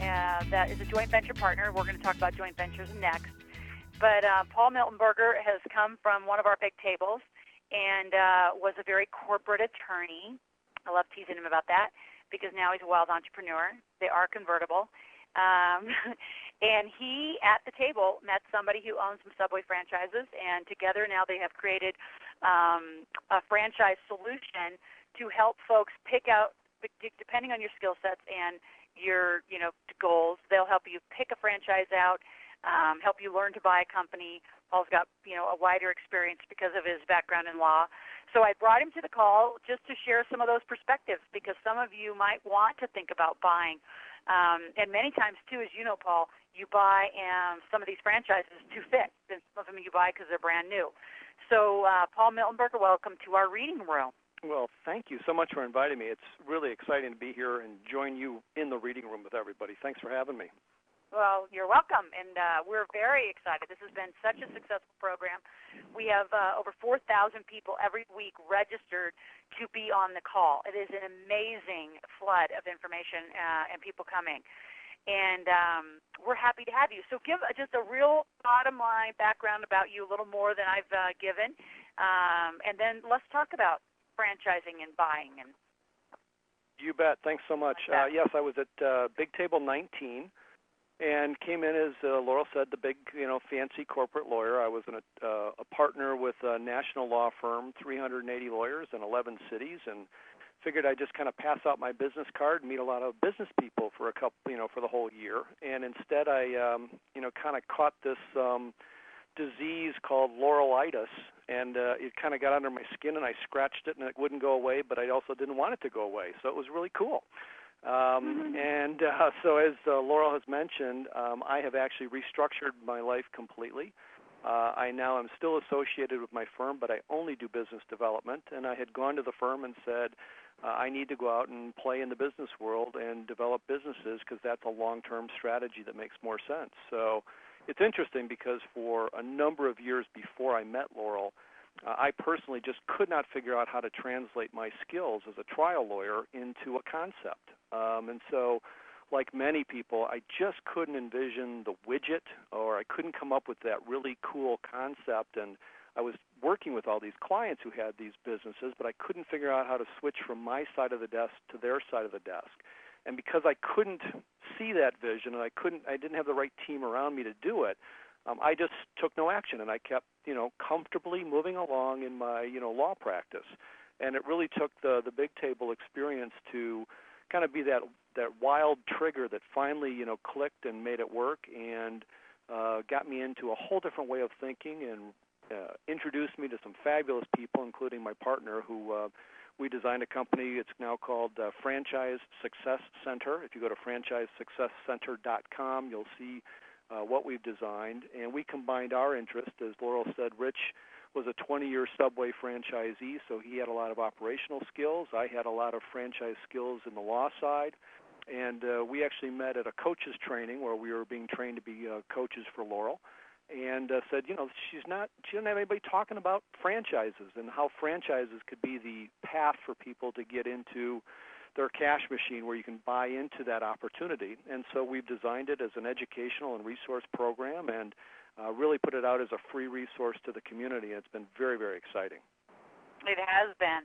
uh, that is a joint venture partner. We're going to talk about joint ventures next. But uh, Paul Miltenberger has come from one of our big tables and uh, was a very corporate attorney. I love teasing him about that because now he's a wild entrepreneur. They are convertible. Um, and he, at the table, met somebody who owns some Subway franchises, and together now they have created um, a franchise solution to help folks pick out, depending on your skill sets and your you know goals. They'll help you pick a franchise out, um, help you learn to buy a company. Paul's got you know a wider experience because of his background in law. So I brought him to the call just to share some of those perspectives because some of you might want to think about buying. Um, and many times too, as you know, Paul, you buy um, some of these franchises to fit. And some of them you buy because they're brand new. So uh, Paul Miltenberger, welcome to our reading room. Well, thank you so much for inviting me. It's really exciting to be here and join you in the reading room with everybody. Thanks for having me. Well, you're welcome, and uh, we're very excited. This has been such a successful program. We have uh, over 4,000 people every week registered to be on the call. It is an amazing flood of information uh, and people coming. And um, we're happy to have you. So, give just a real bottom line background about you, a little more than I've uh, given, um, and then let's talk about franchising and buying and you bet. Thanks so much. Like uh, yes, I was at uh, Big Table 19 and came in as uh, Loral said, the big, you know, fancy corporate lawyer. I was in a, uh, a partner with a national law firm, 380 lawyers in 11 cities, and figured I'd just kind of pass out my business card and meet a lot of business people for a couple, you know, for the whole year. And instead, I, um, you know, kind of caught this. Um, disease called laurelitis, and uh, it kind of got under my skin, and I scratched it, and it wouldn't go away. But I also didn't want it to go away, so it was really cool. Um, mm-hmm. and uh, so, as uh, Loral has mentioned, um, I have actually restructured my life completely. Uh, I now am still associated with my firm, but I only do business development. And I had gone to the firm and said, uh, I need to go out and play in the business world and develop businesses because that's a long-term strategy that makes more sense. So it's interesting because for a number of years before I met Loral, uh, I personally just could not figure out how to translate my skills as a trial lawyer into a concept. Um, and so, like many people, I just couldn't envision the widget or I couldn't come up with that really cool concept. And I was working with all these clients who had these businesses, but I couldn't figure out how to switch from my side of the desk to their side of the desk and because I couldn't see that vision and I couldn't I didn't have the right team around me to do it um, I just took no action and I kept you know comfortably moving along in my you know law practice. And it really took the the big table experience to kind of be that that wild trigger that finally you know clicked and made it work and uh, got me into a whole different way of thinking and uh, introduced me to some fabulous people including my partner who uh, we designed a company. It's now called uh, Franchise Success Center. If you go to franchisesuccesscenter.com, you'll see uh, what we've designed. And we combined our interest, as Loral said. Rich was a 20-year Subway franchisee, so he had a lot of operational skills. I had a lot of franchise skills in the law side. And uh, we actually met at a coaches training where we were being trained to be uh, coaches for Loral and uh, said, you know, she's not, she doesn't have anybody talking about franchises and how franchises could be the path for people to get into their cash machine where you can buy into that opportunity. And so we've designed it as an educational and resource program and uh, really put it out as a free resource to the community. And it's been very, very exciting. It has been.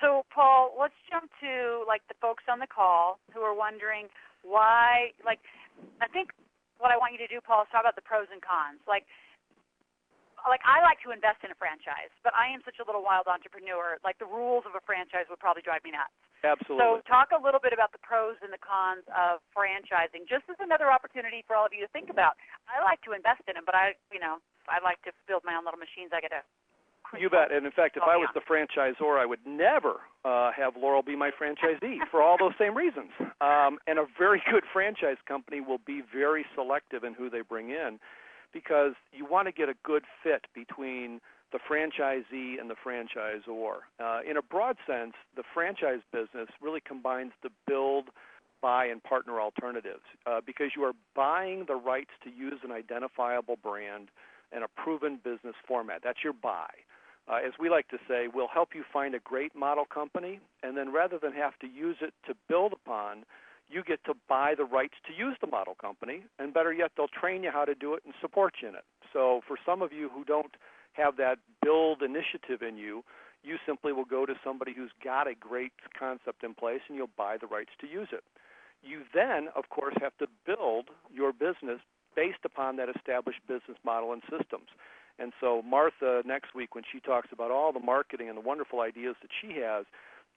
So, Paul, let's jump to like the folks on the call who are wondering why. Like, I think what I want you to do, Paul, is talk about the pros and cons. Like, like I like to invest in a franchise, but I am such a little wild entrepreneur. Like the rules of a franchise would probably drive me nuts. Absolutely. So talk a little bit about the pros and the cons of franchising, just as another opportunity for all of you to think about. I like to invest in them, but I, you know, I like to build my own little machines. I got to You bet. And in fact, if Oh, I was yeah. the franchisor, I would never uh, have Loral be my franchisee for all those same reasons. Um, and a very good franchise company will be very selective in who they bring in because you want to get a good fit between the franchisee and the franchisor. Uh, in a broad sense, the franchise business really combines the build, buy, and partner alternatives uh, because you are buying the rights to use an identifiable brand and a proven business format. That's your buy. Uh, as we like to say, we'll help you find a great model company, and then rather than have to use it to build upon, you get to buy the rights to use the model company, and better yet, they'll train you how to do it and support you in it. So, for some of you who don't have that build initiative in you, you simply will go to somebody who's got a great concept in place and you'll buy the rights to use it. You then, of course, have to build your business based upon that established business model and systems. And so, Martha, next week, when she talks about all the marketing and the wonderful ideas that she has,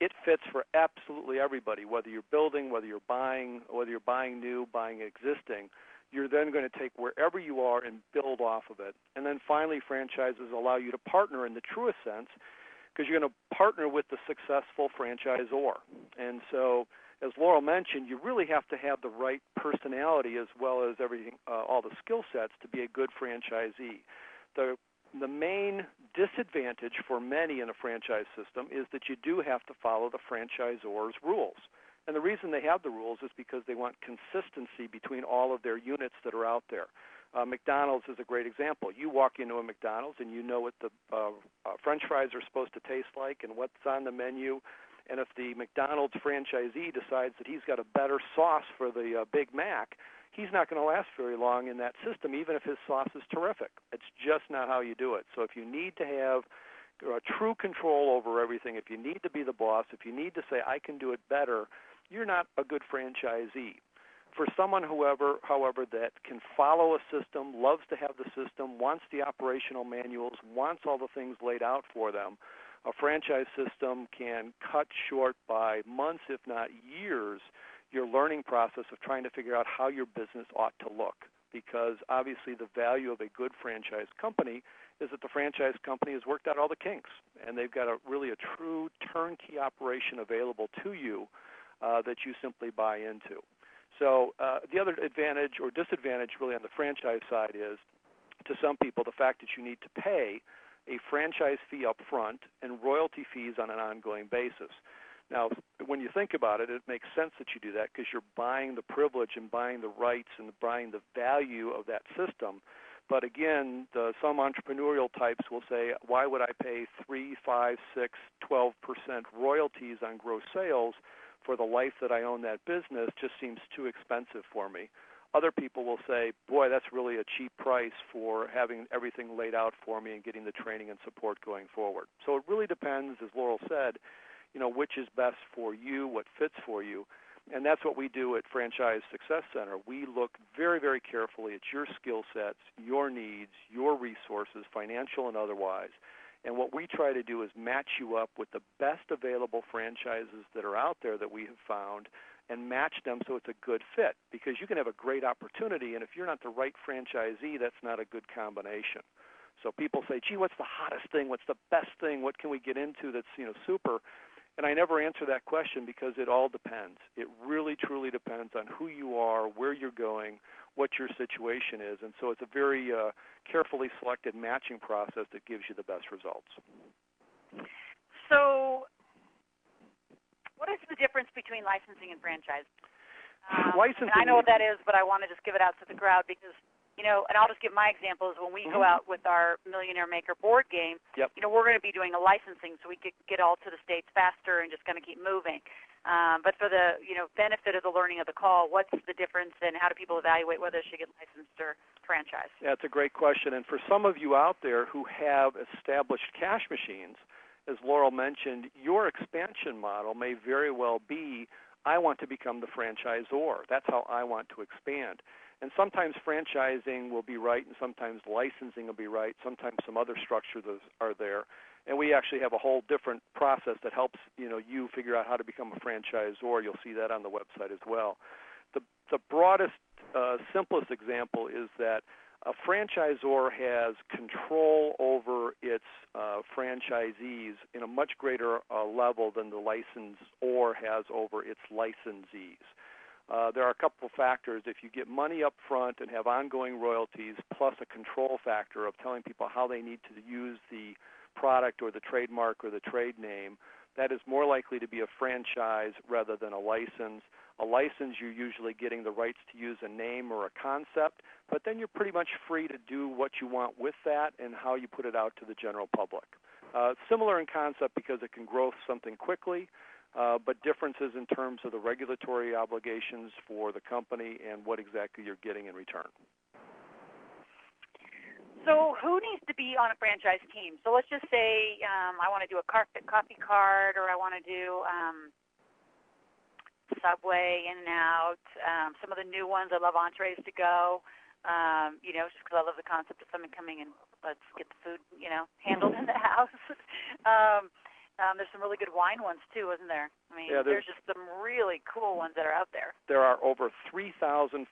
it fits for absolutely everybody, whether you're building, whether you're buying, whether you're buying new, buying existing. You're then going to take wherever you are and build off of it. And then finally, franchises allow you to partner in the truest sense because you're going to partner with the successful franchisor. And so, as Loral mentioned, you really have to have the right personality as well as everything, uh, all the skill sets to be a good franchisee. The the main disadvantage for many in a franchise system is that you do have to follow the franchisor's rules. And the reason they have the rules is because they want consistency between all of their units that are out there. Uh, McDonald's is a great example. You walk into a McDonald's and you know what the uh, uh, French fries are supposed to taste like and what's on the menu. And if the McDonald's franchisee decides that he's got a better sauce for the uh, Big Mac, he's not going to last very long in that system, even if his sauce is terrific. It's just not how you do it. So if you need to have uh, true control over everything, if you need to be the boss, if you need to say, I can do it better, you're not a good franchisee. For someone, however, however, that can follow a system, loves to have the system, wants the operational manuals, wants all the things laid out for them, a franchise system can cut short by months, if not years, your learning process of trying to figure out how your business ought to look. Because obviously, the value of a good franchise company is that the franchise company has worked out all the kinks, and they've got a really a true turnkey operation available to you uh, that you simply buy into. So uh, the other advantage or disadvantage really on the franchise side is to some people the fact that you need to pay a franchise fee up front and royalty fees on an ongoing basis. Now, when you think about it, it makes sense that you do that because you're buying the privilege and buying the rights and buying the value of that system. But again, the, some entrepreneurial types will say, why would I pay 3, 5, 6, 12% royalties on gross sales for the life that I own that business? Just seems too expensive for me. Other people will say, boy, that's really a cheap price for having everything laid out for me and getting the training and support going forward. So it really depends, as Loral said, you know, which is best for you, what fits for you. And that's what we do at Franchise Success Center. We look very, very carefully at your skill sets, your needs, your resources, financial and otherwise. And what we try to do is match you up with the best available franchises that are out there that we have found and match them so it's a good fit because you can have a great opportunity and if you're not the right franchisee that's not a good combination so people say gee what's the hottest thing what's the best thing what can we get into that's you know super and I never answer that question because it all depends. It really, truly depends on who you are, where you're going, what your situation is. And so it's a very uh, carefully selected matching process that gives you the best results. So, what is the difference between licensing and franchise? Um, Licensing and I know what that is, but I want to just give it out to the crowd because, you know, and I'll just give my examples. When we go Mhm. out with our Millionaire Maker board game, Yep. you know, we're going to be doing a licensing so we could get all to the states faster and just kind of keep moving. Um, but for the, you know, benefit of the learning of the call, what's the difference and how do people evaluate whether they should get licensed or franchised? Yeah, it's a great question. And for some of you out there who have established cash machines, as Loral mentioned, your expansion model may very well be I want to become the franchisor. That's how I want to expand. And sometimes franchising will be right, and sometimes licensing will be right. Sometimes some other structures are there. And we actually have a whole different process that helps you know you figure out how to become a franchisor. You'll see that on the website as well. The the broadest, uh, simplest example is that a franchisor has control over its uh, franchisees in a much greater uh, level than the licensor has over its licensees. Uh, there are a couple factors. If you get money up front and have ongoing royalties, plus a control factor of telling people how they need to use the product or the trademark or the trade name, that is more likely to be a franchise rather than a license. A license, you're usually getting the rights to use a name or a concept, but then you're pretty much free to do what you want with that and how you put it out to the general public. Uh, similar in concept because it can grow something quickly, uh, but differences in terms of the regulatory obligations for the company and what exactly you're getting in return. So, who needs to be on a franchise team? So, let's just say um, I want to do a coffee cart, or I want to do um, Subway, In-N-Out, um, some of the new ones. I love entrees to go. Um, you know, just because I love the concept of someone coming and let's get the food, you know, handled in the house. um, um, there's some really good wine ones too, isn't there? I mean, yeah, there's, there's just some really cool ones that are out there. There are over 3,500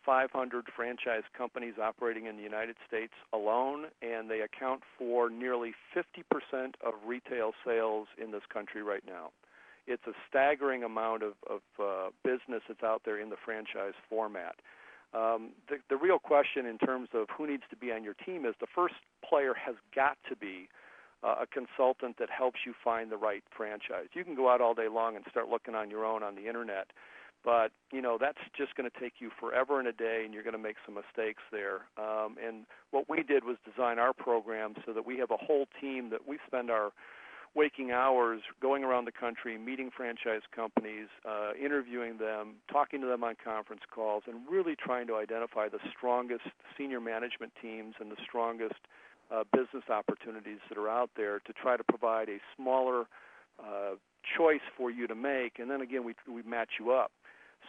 franchise companies operating in the United States alone, and they account for nearly 50% of retail sales in this country right now. It's a staggering amount of, of uh, business that's out there in the franchise format. Um, the, the real question in terms of who needs to be on your team is the first player has got to be uh, a consultant that helps you find the right franchise. You can go out all day long and start looking on your own on the internet, but you know that's just going to take you forever and a day, and you're going to make some mistakes there. Um, and what we did was design our program so that we have a whole team that we spend our waking hours going around the country, meeting franchise companies, uh, interviewing them, talking to them on conference calls, and really trying to identify the strongest senior management teams and the strongest uh, business opportunities that are out there to try to provide a smaller uh, choice for you to make, and then again we we match you up.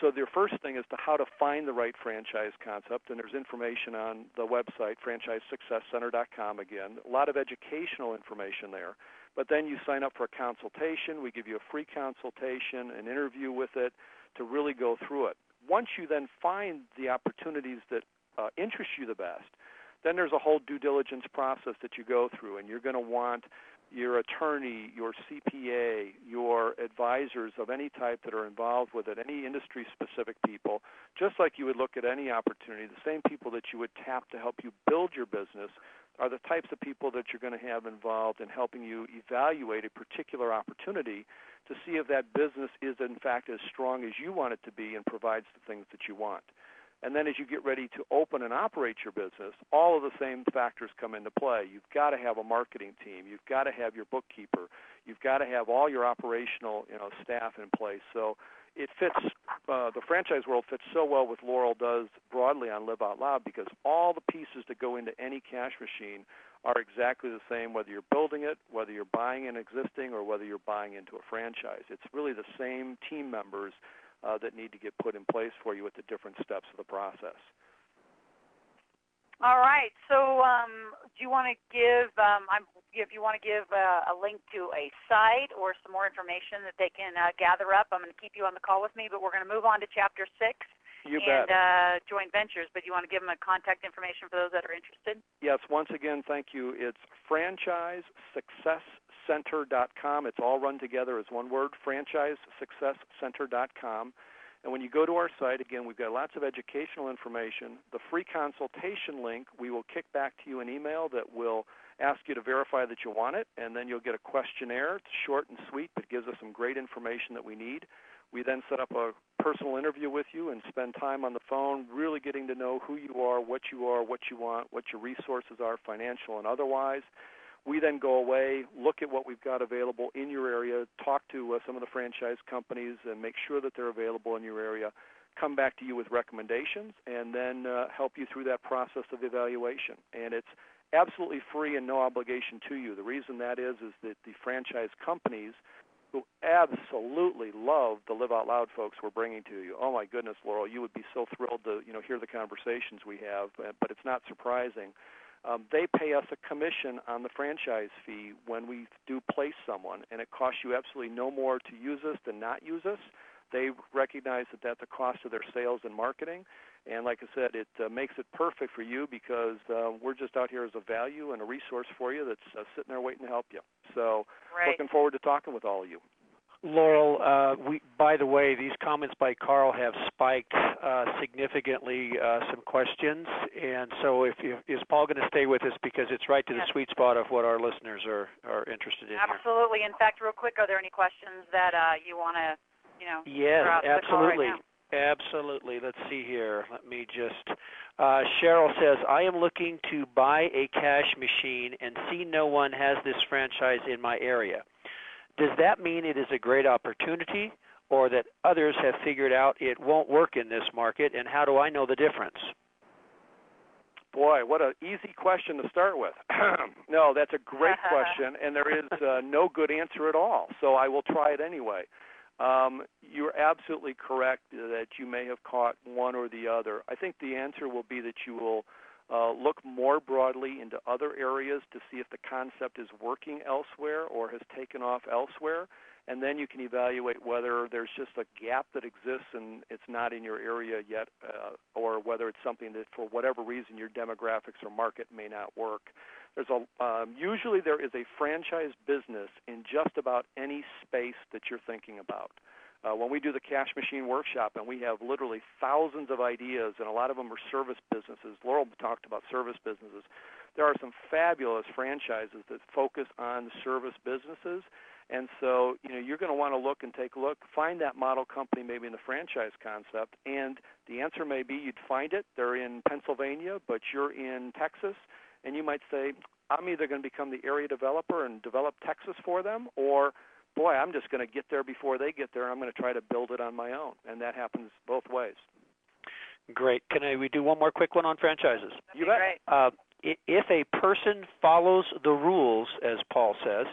So their first thing is to how to find the right franchise concept, and there's information on the website franchisesuccesscenter.com. Again, a lot of educational information there. But then you sign up for a consultation. We give you a free consultation, an interview with it to really go through it. Once you then find the opportunities that uh, interest you the best, then there's a whole due diligence process that you go through, and you're going to want your attorney, your CPA, your advisors of any type that are involved with it, any industry specific people, just like you would look at any opportunity, the same people that you would tap to help you build your business are the types of people that you're going to have involved in helping you evaluate a particular opportunity to see if that business is in fact as strong as you want it to be and provides the things that you want. And then as you get ready to open and operate your business, all of the same factors come into play. You've got to have a marketing team. You've got to have your bookkeeper. You've got to have all your operational, you know, staff in place. So it fits uh, the franchise world fits so well with Loral does broadly on Live Out Loud because all the pieces that go into any cash machine are exactly the same whether you're building it, whether you're buying an existing, or whether you're buying into a franchise. It's really the same team members uh, that need to get put in place for you at the different steps of the process. All right. So, um, do you want to give? Um, if you want to give uh, a link to a site or some more information that they can uh, gather up, I'm going to keep you on the call with me. But we're going to move on to chapter six. You and bet. Uh, joint ventures. But you want to give them a contact information for those that are interested? Yes. Once again, thank you. It's franchise success franchisesuccesscenter.com. It's all run together as one word, franchisesuccesscenter.com. And when you go to our site, again, we've got lots of educational information. The free consultation link, we will kick back to you an email that will ask you to verify that you want it, and then you'll get a questionnaire. It's short and sweet, but gives us some great information that we need. We then set up a personal interview with you and spend time on the phone, really getting to know who you are, what you are, what you want, what your resources are, financial and otherwise. We then go away, look at what we've got available in your area, talk to uh, some of the franchise companies, and make sure that they're available in your area. Come back to you with recommendations, and then uh, help you through that process of evaluation. And it's absolutely free and no obligation to you. The reason that is is that the franchise companies who absolutely love the Live Out Loud folks we're bringing to you. Oh my goodness, Loral, you would be so thrilled to you know hear the conversations we have. But it's not surprising um, they pay us a commission on the franchise fee when we do place someone, and it costs you absolutely no more to use us than not use us. They recognize that that's a cost of their sales and marketing, And like I said, it uh, makes it perfect for you because uh, we're just out here as a value and a resource for you that's uh, sitting there waiting to help you. So, Right. looking forward to talking with all of you. Loral, uh, we, by the way, these comments by Carl have spiked uh, significantly uh, some questions, and so if you, is Paul going to stay with us because it's right to the sweet spot of what our listeners are, are interested in here. Absolutely. In fact, real quick, are there any questions that uh, you want to, you know, Yes, throw out to the call right absolutely. now? Absolutely. Let's see here. Let me just. Uh, Cheryl says, I am looking to buy a cash machine and see no one has this franchise in my area. Does that mean it is a great opportunity or that others have figured out it won't work in this market? And how do I know the difference? Boy, what an easy question to start with. no, that's a great question, and there is uh, no good answer at all. So I will try it anyway. Um, you're absolutely correct that you may have caught one or the other. I think the answer will be that you will uh, look more broadly into other areas to see if the concept is working elsewhere or has taken off elsewhere, and then you can evaluate whether there's just a gap that exists and it's not in your area yet, uh, or whether it's something that, for whatever reason, your demographics or market may not work. There's a um, usually there is a franchise business in just about any space that you're thinking about. Uh, when we do the cash machine workshop, and we have literally thousands of ideas, and a lot of them are service businesses. Loral talked about service businesses. There are some fabulous franchises that focus on service businesses, and so you know you're going to want to look and take a look, find that model company maybe in the franchise concept, and the answer may be you'd find it. They're in Pennsylvania, but you're in Texas, and you might say, I'm either going to become the area developer and develop Texas for them, or boy, I'm just going to get there before they get there. And I'm going to try to build it on my own, and that happens both ways. Great. Can I, we do one more quick one on franchises? That'd You bet. great. Uh, if a person follows the rules, as Paul says,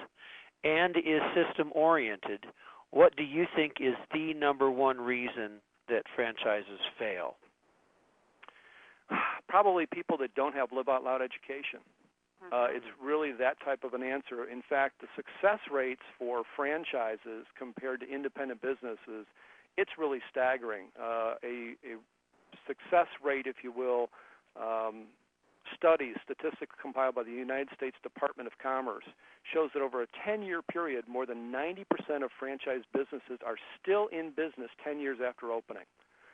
and is system oriented, what do you think is the number one reason that franchises fail? Probably people that don't have live out loud education. Uh, it's really that type of an answer. In fact, the success rates for franchises compared to independent businesses, it's really staggering. Uh, a, a success rate, if you will, um, studies, statistics compiled by the United States Department of Commerce, shows that over a 10-year period, more than 90% of franchise businesses are still in business 10 years after opening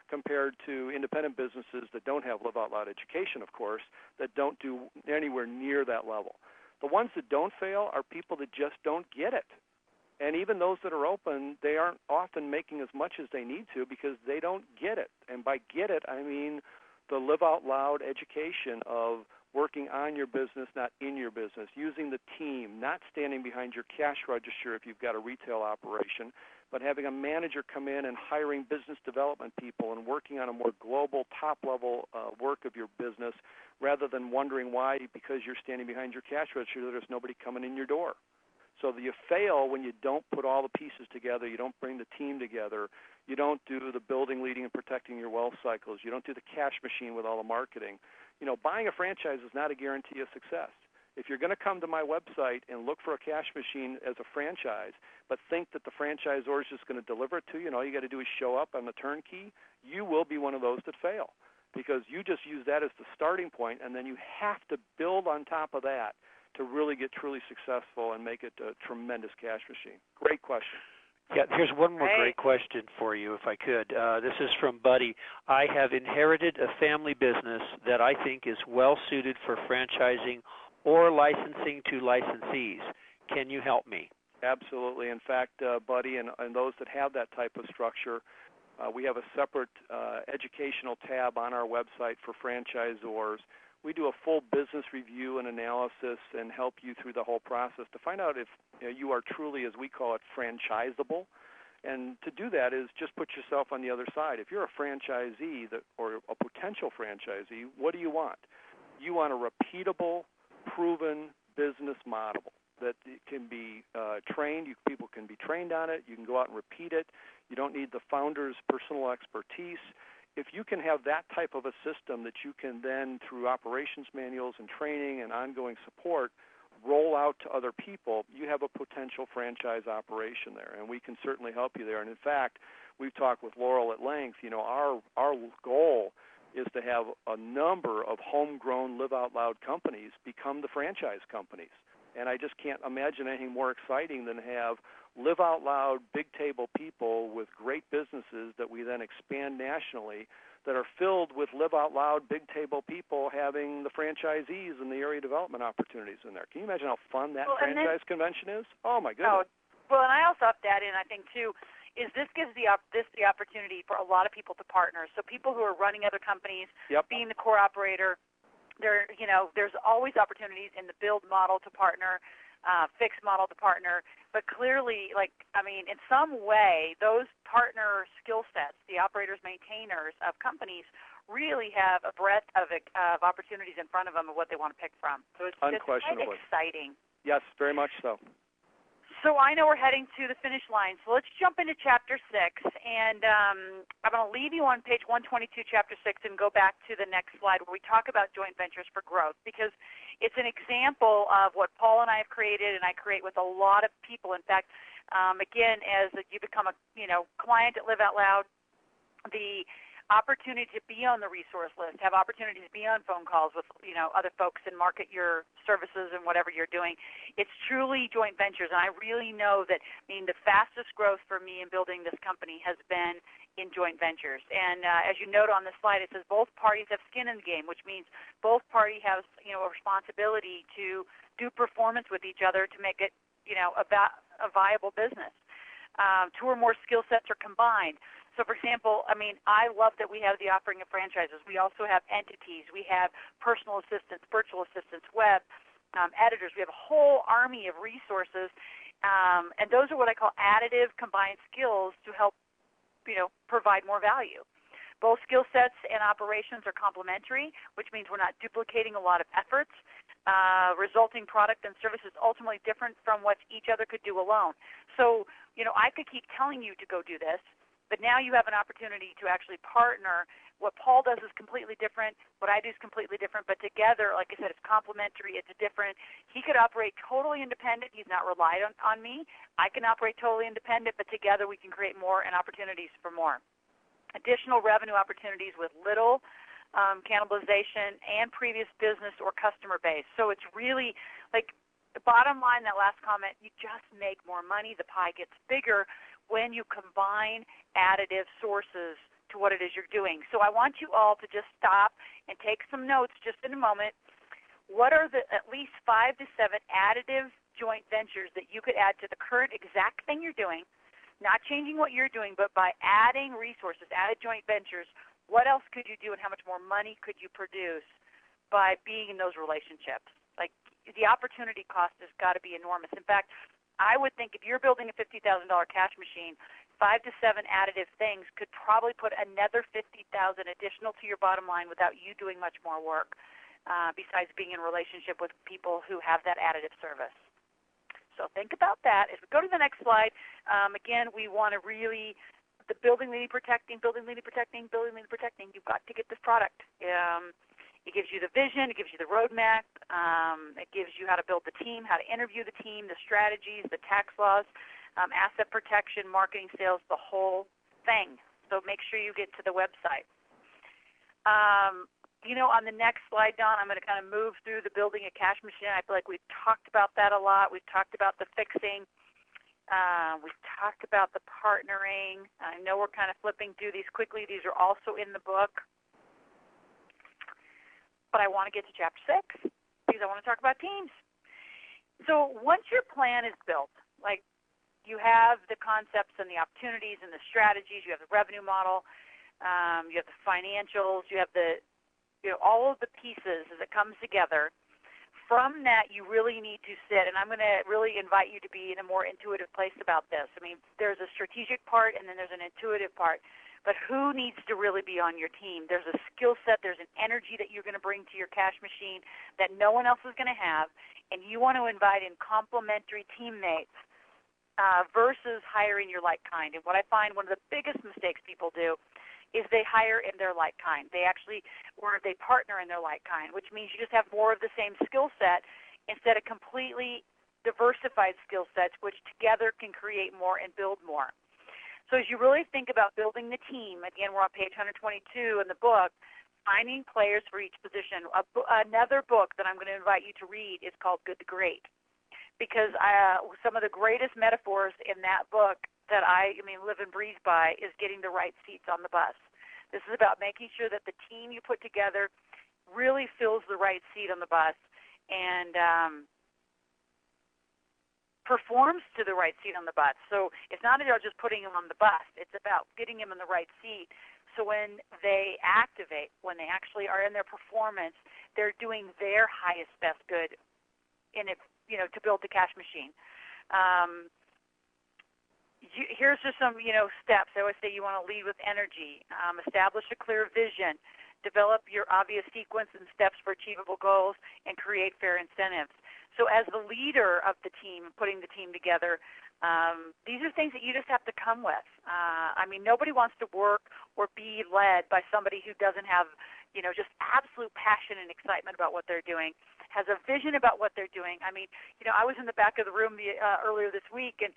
compared to independent businesses that don't have live out loud education, of course, that don't do anywhere near that level. The ones that don't fail are people that just don't get it. And even those that are open, they aren't often making as much as they need to because they don't get it. And by get it, I mean the live out loud education of working on your business, not in your business, using the team, not standing behind your cash register if you've got a retail operation, but having a manager come in and hiring business development people and working on a more global, top level uh, work of your business rather than wondering why, because you're standing behind your cash register, there's nobody coming in your door. So you fail when you don't put all the pieces together, you don't bring the team together, you don't do the building, leading, and protecting your wealth cycles, you don't do the cash machine with all the marketing. You know, buying a franchise is not a guarantee of success. If you're going to come to my website and look for a cash machine as a franchise, but think that the franchisor is just going to deliver it to you, and all you got to do is show up on the turnkey, you will be one of those that fail because you just use that as the starting point, and then you have to build on top of that to really get truly successful and make it a tremendous cash machine. Great question. Yeah, here's one more Great. great question for you, if I could. Uh, this is from Buddy. I have inherited a family business that I think is well suited for franchising or licensing to licensees. Can you help me? Absolutely. In fact, uh, Buddy, and, and those that have that type of structure, uh, we have a separate uh, educational tab on our website for franchisors. We do a full business review and analysis and help you through the whole process to find out if you, know, you are truly, as we call it, franchisable. And to do that is just put yourself on the other side. If you're a franchisee that, or a potential franchisee, what do you want? You want a repeatable, proven business model that can be uh, trained. You, people can be trained on it. You can go out and repeat it. You don't need the founder's personal expertise. If you can have that type of a system that you can then, through operations manuals and training and ongoing support, roll out to other people, you have a potential franchise operation there, and we can certainly help you there. And in fact, we've talked with Loral at length. You know, our our goal is to have a number of homegrown live out loud companies become the franchise companies. And I just can't imagine anything more exciting than have live out loud big table people with great businesses that we then expand nationally that are filled with live out loud big table people having the franchisees and the area development opportunities in there. Can you imagine how fun that well, franchise then, convention is? Oh my goodness. Oh, well, and I also have to add in, I think too, is this gives the op- this the opportunity for a lot of people to partner. So people who are running other companies, yep. being the core operator, there you know there's always opportunities in the build model to partner uh, fixed model to partner. But clearly, like I mean, in some way, those partner skill sets, the operators, maintainers of companies, really have a breadth of of opportunities in front of them of what they want to pick from. So it's, it's quite exciting. Yes, very much so. So I know we're heading to the finish line. So let's jump into chapter six, and um, I'm going to leave you on page 122, chapter six, and go back to the next slide where we talk about joint ventures for growth because it's an example of what Paul and I have created, and I create with a lot of people. In fact, um, again, as you become a you know client at Live Out Loud, the opportunity to be on the resource list, have opportunities to be on phone calls with you know other folks and market your services and whatever you're doing. It's truly joint ventures, and I really know that. I mean, the fastest growth for me in building this company has been in joint ventures. And uh, as you note on the slide, it says both parties have skin in the game, which means both parties have you know a responsibility to do performance with each other to make it you know a, a viable business. Um, two or more skill sets are combined. So, for example, I mean, I love that we have the offering of franchises. We also have entities. We have personal assistants, virtual assistants, web um, editors. We have a whole army of resources, um, and those are what I call additive combined skills to help, you know, provide more value. Both skill sets and operations are complementary, which means we're not duplicating a lot of efforts. Uh, resulting product and service is ultimately different from what each other could do alone. So, you know, I could keep telling you to go do this, but now you have an opportunity to actually partner. What Paul does is completely different. What I do is completely different. But together, like I said, it's complementary. It's different. He could operate totally independent. He's not relied on, on me. I can operate totally independent, but together we can create more and opportunities for more. Additional revenue opportunities with little um, cannibalization and previous business or customer base. So it's really like the bottom line, that last comment, you just make more money. The pie gets bigger when you combine additive sources to what it is you're doing. So I want you all to just stop and take some notes just in a moment. What are the at least five to seven additive joint ventures that you could add to the current exact thing you're doing, not changing what you're doing, but by adding resources, added joint ventures, what else could you do and how much more money could you produce by being in those relationships? Like the opportunity cost has got to be enormous. In fact, I would think if you're building a $50,000 cash machine, five to seven additive things could probably put another 50,000 additional to your bottom line without you doing much more work. Uh, besides being in relationship with people who have that additive service. So think about that. As we go to the next slide, um, again, we want to really the building leading protecting, building leading protecting, building leading protecting. You've got to get this product. Um, it gives you the vision, it gives you the roadmap, um, it gives you how to build the team, how to interview the team, the strategies, the tax laws, um, asset protection, marketing, sales, the whole thing. So make sure you get to the website. Um, you know, on the next slide, Don, I'm going to kind of move through the building a cash machine. I feel like we've talked about that a lot. We've talked about the fixing. Uh, we've talked about the partnering. I know we're kind of flipping through these quickly. These are also in the book but I want to get to chapter six because I want to talk about teams. So once your plan is built, like you have the concepts and the opportunities and the strategies, you have the revenue model, um, you have the financials, you have the you know all of the pieces as it comes together. From that, you really need to sit, and I'm going to really invite you to be in a more intuitive place about this. I mean, there's a strategic part, and then there's an intuitive part but who needs to really be on your team? There's a skill set, there's an energy that you're going to bring to your cash machine that no one else is going to have, and you want to invite in complementary teammates uh, versus hiring your like kind. And what I find one of the biggest mistakes people do is they hire in their like kind. They actually, or they partner in their like kind, which means you just have more of the same skill set instead of completely diversified skill sets, which together can create more and build more. So as you really think about building the team, again, we're on page 122 in the book, finding players for each position. Another book that I'm going to invite you to read is called Good to Great, because uh, some of the greatest metaphors in that book that I, I mean, live and breathe by is getting the right seats on the bus. This is about making sure that the team you put together really fills the right seat on the bus and um, performs to the right seat on the bus. So it's not about just putting him on the bus; it's about getting him in the right seat. So when they activate, when they actually are in their performance, they're doing their highest best good in it, you know, to build the cash machine. Um, you, here's just some, you know, steps. I always say you want to lead with energy, um, establish a clear vision, develop your obvious sequence and steps for achievable goals, and create fair incentives. So, as the leader of the team, putting the team together, um, these are things that you just have to come with. Uh, I mean, nobody wants to work or be led by somebody who doesn't have, you know, just absolute passion and excitement about what they're doing, has a vision about what they're doing. I mean, you know, I was in the back of the room the, uh, earlier this week and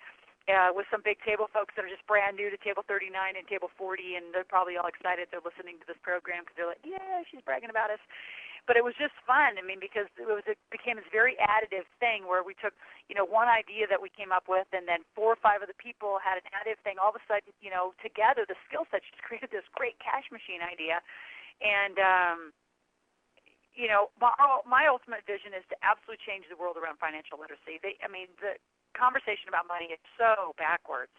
uh, with some big table folks that are just brand new to table 39 and table 40, and they're probably all excited. They're listening to this program because they're like, "Yeah, she's bragging about us." But it was just fun. I mean, because it was it became this very additive thing where we took you know one idea that we came up with, and then four or five of the people had an additive thing. All of a sudden, you know, together the skill sets just created this great cash machine idea, and um, you know, my, my ultimate vision is to absolutely change the world around financial literacy. They, I mean, the conversation about money is so backwards.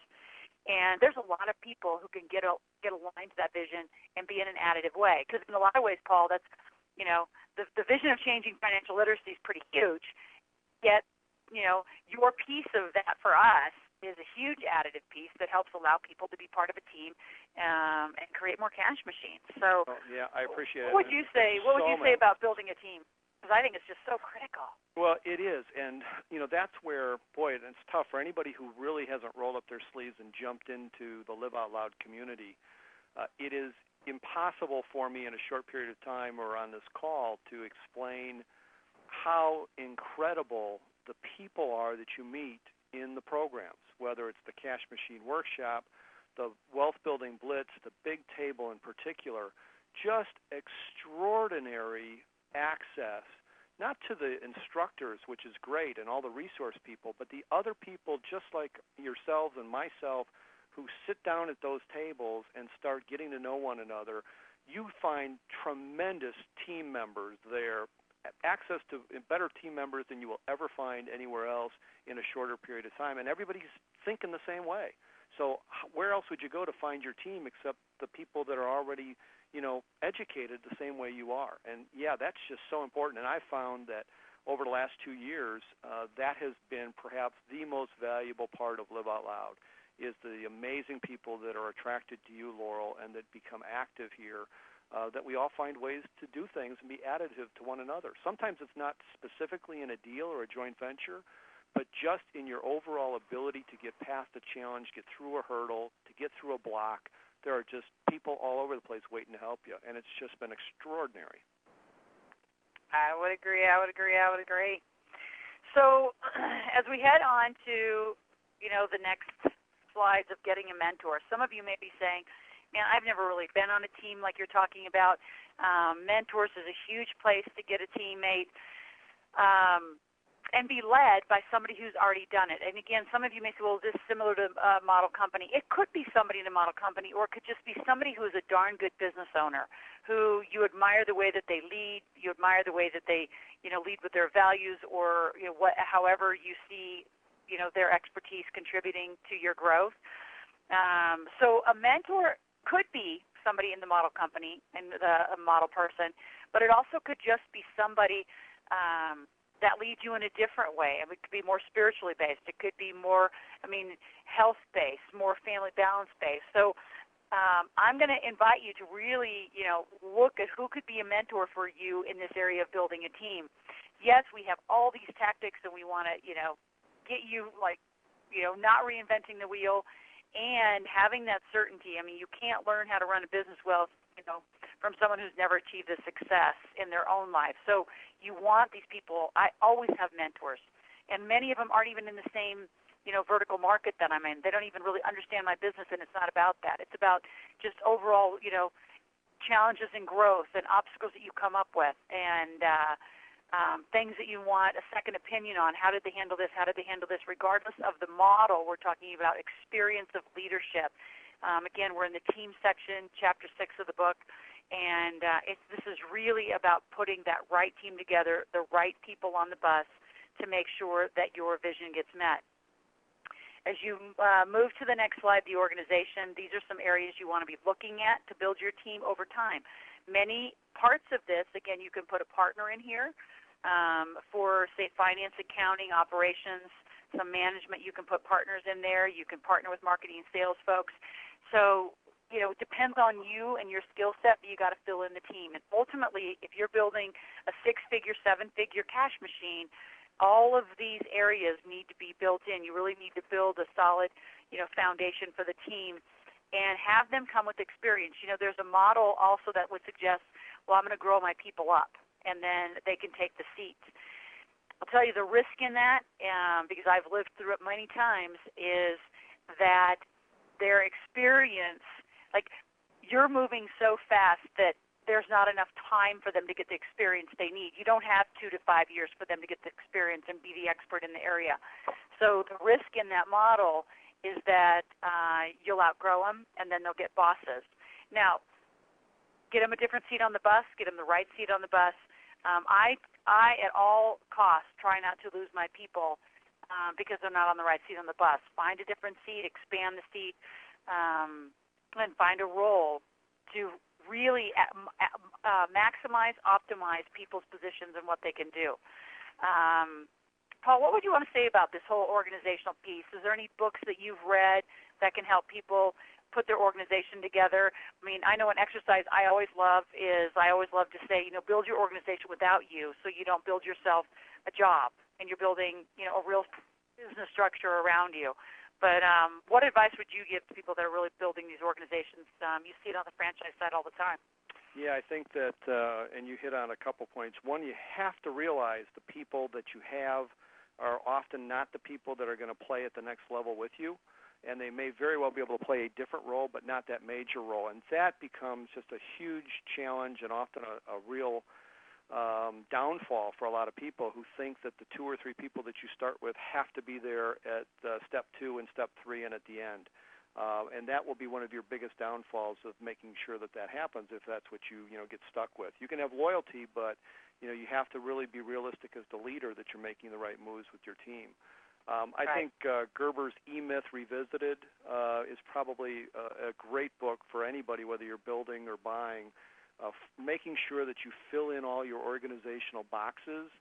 And there's a lot of people who can get a, get aligned to that vision and be in an additive way. Because in a lot of ways, Paul, that's you know, the, the vision of changing financial literacy is pretty huge. Yet, you know, your piece of that for us is a huge additive piece that helps allow people to be part of a team um, and create more cash machines. So, oh, yeah, I appreciate what it. What would you say? What would you say about building a team? Because I think it's just so critical. Well, it is, and you know that's where, boy, it's tough for anybody who really hasn't rolled up their sleeves and jumped into the Live Out Loud community. Uh, it is impossible for me in a short period of time or on this call to explain how incredible the people are that you meet in the programs, whether it's the Cash Machine Workshop, the Wealth Building Blitz, the Big Table in particular, just extraordinary access, not to the instructors, which is great, and all the resource people, but the other people just like yourselves and myself who sit down at those tables and start getting to know one another, you find tremendous team members there, access to better team members than you will ever find anywhere else in a shorter period of time, and everybody's thinking the same way. So where else would you go to find your team except the people that are already, you know, educated the same way you are? And yeah, that's just so important. And I found that over the last two years, uh, that has been perhaps the most valuable part of Live Out Loud is the amazing people that are attracted to you, Loral, and that become active here. Uh, that we all find ways to do things and be additive to one another. Sometimes it's not specifically in a deal or a joint venture, but just in your overall ability to get past a challenge, get through a hurdle, to get through a block. There are just people all over the place waiting to help you, and it's just been extraordinary. I would agree. I would agree. I would agree. So, as we head on to, you know, the next slides of getting a mentor. Some of you may be saying, man, I've never really been on a team like you're talking about. Um, mentors is a huge place to get a teammate. Um, and be led by somebody who's already done it. And again, some of you may say, well, is this similar to a model company? It could be somebody in a model company, or it could just be somebody who is a darn good business owner, who you admire the way that they lead, you admire the way that they, you know, lead with their values, or you know, what, however you see you know their expertise contributing to your growth. Um, so a mentor could be somebody in the model company and the a model person, but it also could just be somebody um, that leads you in a different way. I mean, it could be more spiritually based. It could be more, I mean, health based, more family balance based. So um, I'm going to invite you to really, you know, look at who could be a mentor for you in this area of building a team. Yes, we have all these tactics, and we want to, you know, get you like you know not reinventing the wheel and having that certainty. I mean, you can't learn how to run a business well, you know, from someone who's never achieved the success in their own life. So you want these people. I always have mentors, and many of them aren't even in the same, you know, vertical market that I'm in. They don't even really understand my business, and it's not about that. It's about just overall, you know, challenges and growth and obstacles that you come up with and uh, um, things that you want a second opinion on. How did they handle this? How did they handle this? Regardless of the model, we're talking about experience of leadership. Um, again, we're in the team section, chapter six of the book, and uh, this is really about putting that right team together, the right people on the bus to make sure that your vision gets met. As you uh, move to the next slide, the organization, these are some areas you want to be looking at to build your team over time. Many parts of this, again, you can put a partner in here um, for, say, finance, accounting, operations, some management. You can put partners in there. You can partner with marketing and sales folks. So, you know, it depends on you and your skill set, but you got to fill in the team. And ultimately, if you're building a six-figure, seven-figure cash machine, all of these areas need to be built in. You really need to build a solid, you know, foundation for the team and have them come with experience. You know, there's a model also that would suggest, well, I'm going to grow my people up and then they can take the seat. I'll tell you the risk in that, um, because I've lived through it many times, is that their experience, like you're moving so fast that there's not enough time for them to get the experience they need. You don't have two to five years for them to get the experience and be the expert in the area. So the risk in that model is that uh, you'll outgrow them and then they'll get bosses. Now, get them a different seat on the bus, get them the right seat on the bus, um, I, I at all costs try not to lose my people um, because they're not on the right seat on the bus. Find a different seat, expand the seat, um, and find a role to really uh, uh, maximize, optimize people's positions and what they can do. Um, Paul, what would you want to say about this whole organizational piece? Is there any books that you've read that can help people put their organization together. I mean, I know an exercise I always love is I always love to say, you know, build your organization without you so you don't build yourself a job and you're building, you know, a real business structure around you. But um, what advice would you give to people that are really building these organizations? Um, you see it on the franchise side all the time. Yeah, I think that, uh, and you hit on a couple points. One, you have to realize the people that you have are often not the people that are going to play at the next level with you and they may very well be able to play a different role, but not that major role. And that becomes just a huge challenge and often a, a real um, downfall for a lot of people who think that the two or three people that you start with have to be there at uh, step two and step three and at the end. Uh, and that will be one of your biggest downfalls of making sure that that happens if that's what you you know get stuck with. You can have loyalty, but you know you have to really be realistic as the leader that you're making the right moves with your team. Um, I right. think uh, Gerber's E Myth Revisited uh, is probably a, a great book for anybody, whether you're building or buying, uh, f- making sure that you fill in all your organizational boxes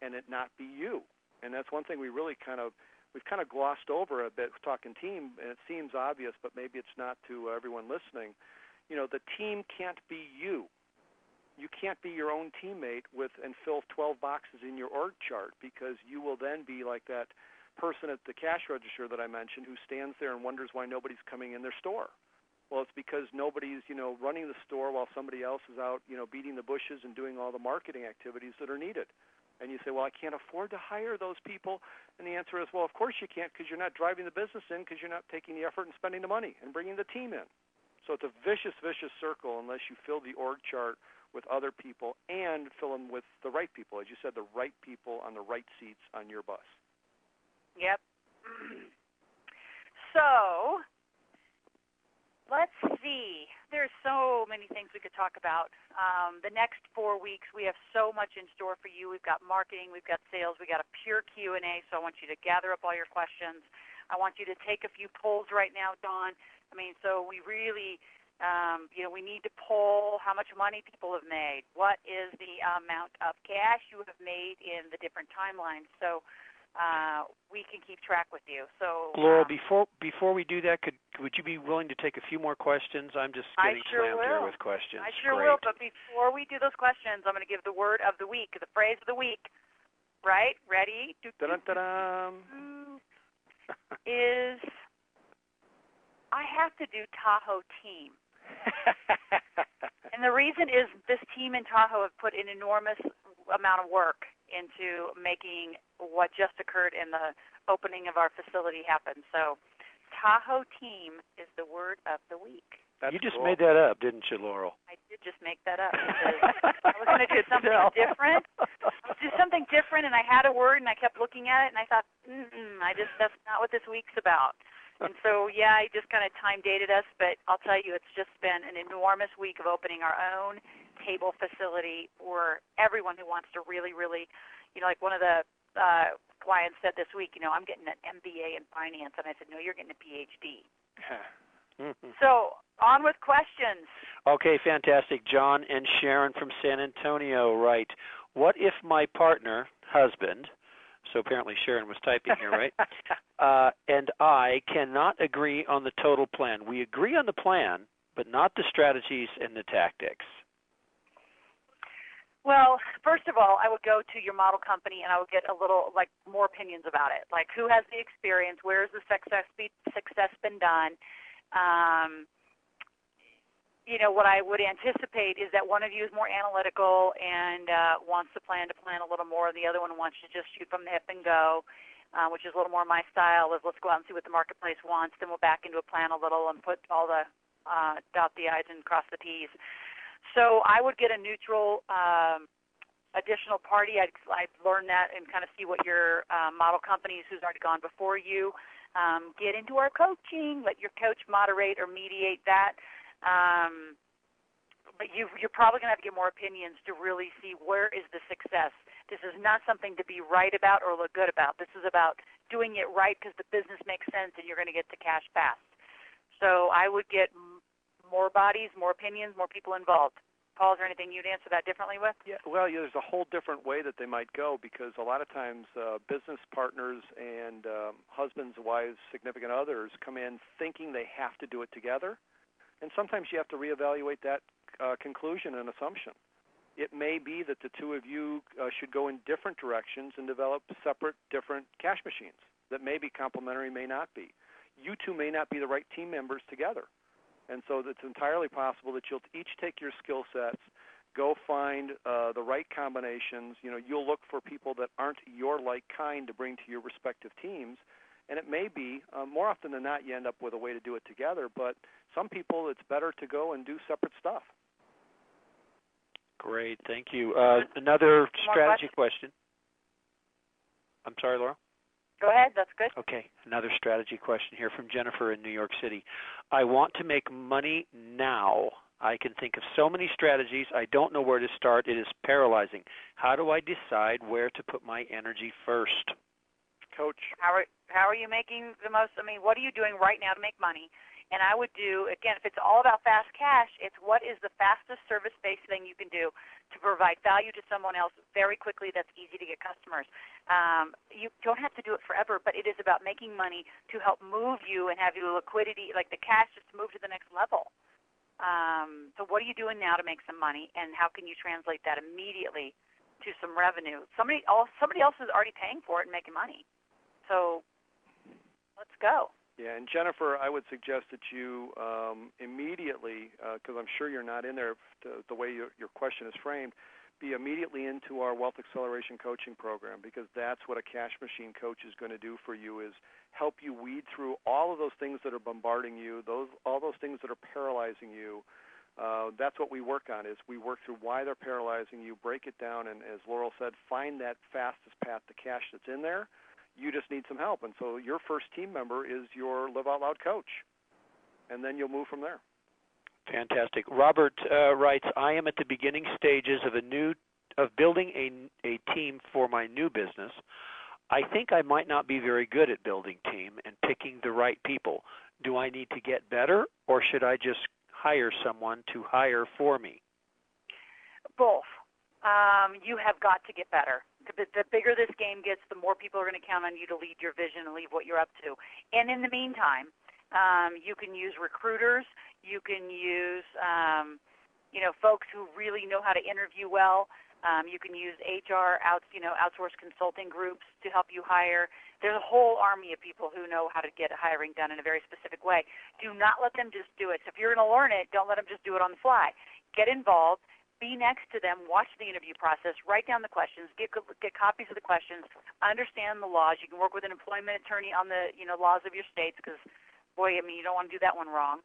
and it not be you. And that's one thing we really kind of we've kind of glossed over a bit talking team, and it seems obvious, but maybe it's not to everyone listening. You know, the team can't be you. You can't be your own teammate with and fill 12 boxes in your org chart because you will then be like that person at the cash register that I mentioned who stands there and wonders why nobody's coming in their store. Well, it's because nobody's, you know, running the store while somebody else is out, you know, beating the bushes and doing all the marketing activities that are needed. And you say, well, I can't afford to hire those people. And the answer is, well, of course you can't because you're not driving the business in because you're not taking the effort and spending the money and bringing the team in. So it's a vicious, vicious circle unless you fill the org chart with other people and fill them with the right people. As you said, the right people on the right seats on your bus. Yep. so let's see. There's so many things we could talk about. Um, the next four weeks, we have so much in store for you. We've got marketing, we've got sales, we've got a pure Q and A. So I want you to gather up all your questions. I want you to take a few polls right now, Dawn. I mean, so we really, um, you know, we need to poll how much money people have made. What is the amount of cash you have made in the different timelines? So uh, we can keep track with you. So, Loral, um, before before we do that, could would you be willing to take a few more questions? I'm just getting sure slammed here with questions. I sure Great. will. But before we do those questions, I'm going to give the word of the week, the phrase of the week. Right? Ready? Do, do, Dun dun dun. is I have to do Tahoe team. And the reason is this team in Tahoe have put an enormous amount of work into making what just occurred in the opening of our facility happened. So, Tahoe team is the word of the week. That's you just cool. made that up, didn't you, Loral? I did just make that up. I was going to do something No. different. Do something different, and I had a word, and I kept looking at it, and I thought, mm I just that's not what this week's about. And so, yeah, I just kind of time dated us, but I'll tell you, it's just been an enormous week of opening our own table facility for everyone who wants to really, really, you know, like one of the uh, clients said this week, you know, I'm getting an MBA in finance, and I said, no, you're getting a PhD. So on with questions. Okay, fantastic. John and Sharon from San Antonio write, "What if my partner, husband, so apparently Sharon was typing here, right? uh, and I cannot agree on the total plan. We agree on the plan, but not the strategies and the tactics." Well, first of all, I would go to your model company and I would get a little like more opinions about it. Like who has the experience? Where has the success be, success been done? Um, you know, what I would anticipate is that one of you is more analytical and uh, wants to plan to plan a little more, and the other one wants to just shoot from the hip and go, uh, which is a little more my style. Is let's go out and see what the marketplace wants, then we'll back into a plan a little and put all the uh, dot the i's and cross the t's. So I would get a neutral um, additional party. I'd, I'd learn that and kind of see what your uh, model companies who's already gone before you. Um, get into our coaching. Let your coach moderate or mediate that. Um, but you, you're probably going to have to get more opinions to really see where is the success. This is not something to be right about or look good about. This is about doing it right because the business makes sense and you're going to get the cash fast. So I would get more bodies, more opinions, more people involved. Paul, is there anything you'd answer that differently with? Yeah, well, yeah, there's a whole different way that they might go because a lot of times uh, business partners and um, husbands, wives, significant others come in thinking they have to do it together, and sometimes you have to reevaluate that uh, conclusion and assumption. It may be that the two of you uh, should go in different directions and develop separate, different cash machines that may be complementary, may not be. You two may not be the right team members together. And so it's entirely possible that you'll each take your skill sets, go find uh, the right combinations. You know, you'll look for people that aren't your like kind to bring to your respective teams. And it may be, uh, more often than not, you end up with a way to do it together. But some people, it's better to go and do separate stuff. Great, thank you. Uh, another strategy question. I'm sorry, Loral. Go ahead. That's good. Okay, another strategy question here from Jennifer in New York City. I want to make money now. I can think of so many strategies. I don't know where to start. It is paralyzing. How do I decide where to put my energy first? Coach, How are how are you making the most? I mean, what are you doing right now to make money? And I would do again, if it's all about fast cash, it's what is the fastest service-based thing you can do to provide value to someone else very quickly. That's easy to get customers. Um, you don't have to do it forever, but it is about making money to help move you and have you liquidity, like the cash, just move to the next level. Um, so, what are you doing now to make some money, and how can you translate that immediately to some revenue? Somebody, else, somebody else is already paying for it and making money. So, let's go. Yeah, and Jennifer, I would suggest that you um, immediately, because I'm sure you're not in there to, the way your, your question is framed, be immediately into our Wealth Acceleration Coaching Program because that's what a cash machine coach is going to do for you is help you weed through all of those things that are bombarding you, those all those things that are paralyzing you. Uh, that's what we work on is we work through why they're paralyzing you, break it down, and as Loral said, find that fastest path to cash that's in there you just need some help. And so your first team member is your Live Out Loud coach, and then you'll move from there. Fantastic. Robert uh, writes, I am at the beginning stages of a new of building a a team for my new business. I think I might not be very good at building team and picking the right people. Do I need to get better or should I just hire someone to hire for me? Both. Um, you have got to get better. The, the bigger this game gets, the more people are going to count on you to lead your vision and lead what you're up to. And in the meantime, um, you can use recruiters. You can use, um, you know, folks who really know how to interview well. Um, you can use HR out, you know, outsourced consulting groups to help you hire. There's a whole army of people who know how to get hiring done in a very specific way. Do not let them just do it. So if you're going to learn it, don't let them just do it on the fly. Get involved be next to them, watch the interview process, write down the questions, get get copies of the questions, understand the laws. You can work with an employment attorney on the you know laws of your states because, boy, I mean you don't want to do that one wrong.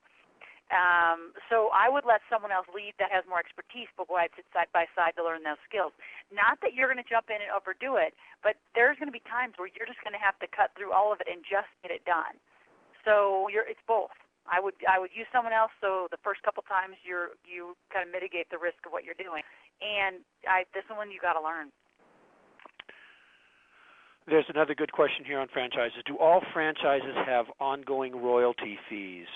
Um, so I would let someone else lead that has more expertise, but go ahead sit side by side to learn those skills. Not that you're going to jump in and overdo it, but there's going to be times where you're just going to have to cut through all of it and just get it done. So you're it's both. I would I would use someone else so the first couple times you're you kind of mitigate the risk of what you're doing. And I this one you got to learn. There's another good question here on franchises. Do all franchises have ongoing royalty fees?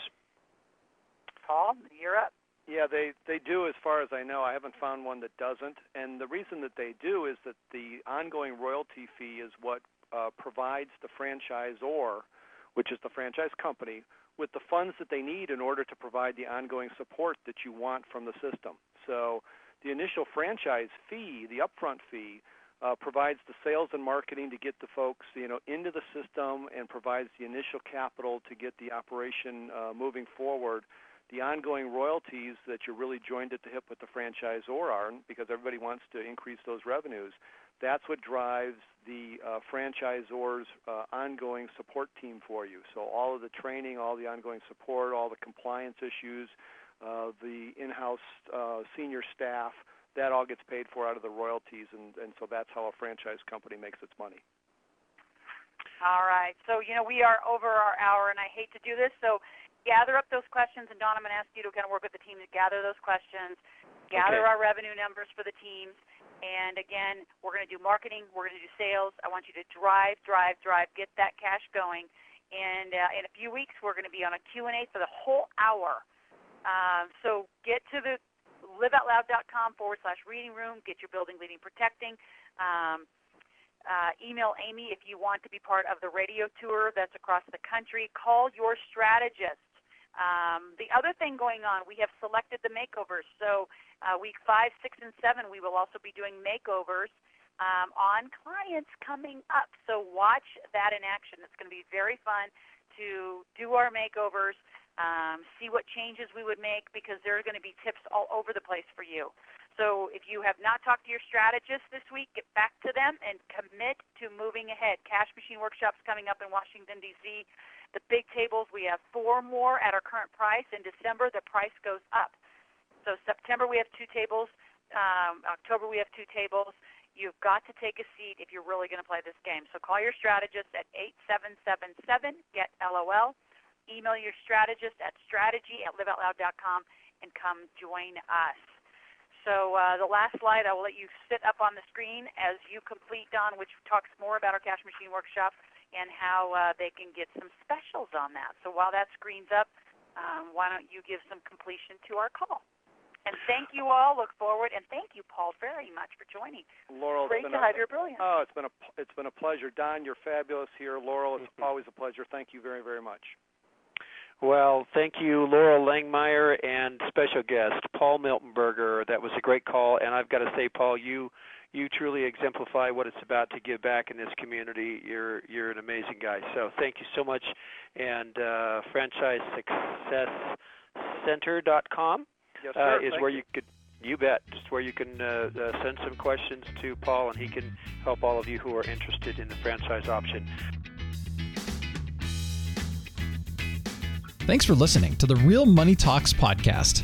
Paul, you're up. Yeah, they they do as far as I know. I haven't found one that doesn't. And the reason that they do is that the ongoing royalty fee is what uh, provides the franchisor, which is the franchise company, with the funds that they need in order to provide the ongoing support that you want from the system. So the initial franchise fee, the upfront fee, uh, provides the sales and marketing to get the folks, you know, into the system and provides the initial capital to get the operation uh, moving forward. The ongoing royalties that you're really joined at the hip with the franchisor are, because everybody wants to increase those revenues, that's what drives the uh, franchisor's uh, ongoing support team for you. So all of the training, all the ongoing support, all the compliance issues, uh, the in-house uh, senior staff, that all gets paid for out of the royalties, and, and so that's how a franchise company makes its money. All right. So, you know, we are over our hour, and I hate to do this. So, gather up those questions, and Don, I'm going to ask you to kind of work with the team to gather those questions, gather Okay. our revenue numbers for the teams. And again, we're going to do marketing, we're going to do sales. I want you to drive, drive, drive, get that cash going. And uh, in a few weeks, we're going to be on a Q&A for the whole hour. Um, so get to the liveoutloud.com forward slash reading room. Get your building leading protecting. Um, uh, email Amy if you want to be part of the radio tour that's across the country. Call your strategist. Um, the other thing going on, we have selected the makeovers. So uh, week five, six, and seven, we will also be doing makeovers um, on clients coming up. So watch that in action. It's going to be very fun to do our makeovers, um, see what changes we would make because there are going to be tips all over the place for you. So if you have not talked to your strategist this week, get back to them and commit to moving ahead. Cash Machine Workshops coming up in Washington, D.C. The big tables, we have four more at our current price. In December, the price goes up. So September, we have two tables. Um, October, we have two tables. You've got to take a seat if you're really going to play this game. So call your strategist at 8777 get LOL. Email your strategist at strategy at liveoutloud.com and come join us. So uh, the last slide, I will let you sit up on the screen as you complete, Don, which talks more about our Cash Machine Workshop and how uh, they can get some specials on that. So while that screen's up, um, why don't you give some completion to our call? And thank you all. Look forward, and thank you, Paul, very much for joining. Loral, Great it's to been a, have your brilliance. oh, it's been a it's been a pleasure. Don, you're fabulous here. Loral, it's Mhm. always a pleasure. Thank you very very much. Well, thank you, Loral Langemeier, and special guest Paul Miltenberger. That was a great call, and I've got to say, Paul, you you truly exemplify what it's about to give back in this community. You're you're an amazing guy. So thank you so much. And uh, franchisesuccesscenter.com Yes, uh, sir. is Thank where you. you could. You bet. Just where you can uh, uh, send some questions to Paul, and he can help all of you who are interested in the franchise option. Thanks for listening to the Real Money Talks podcast.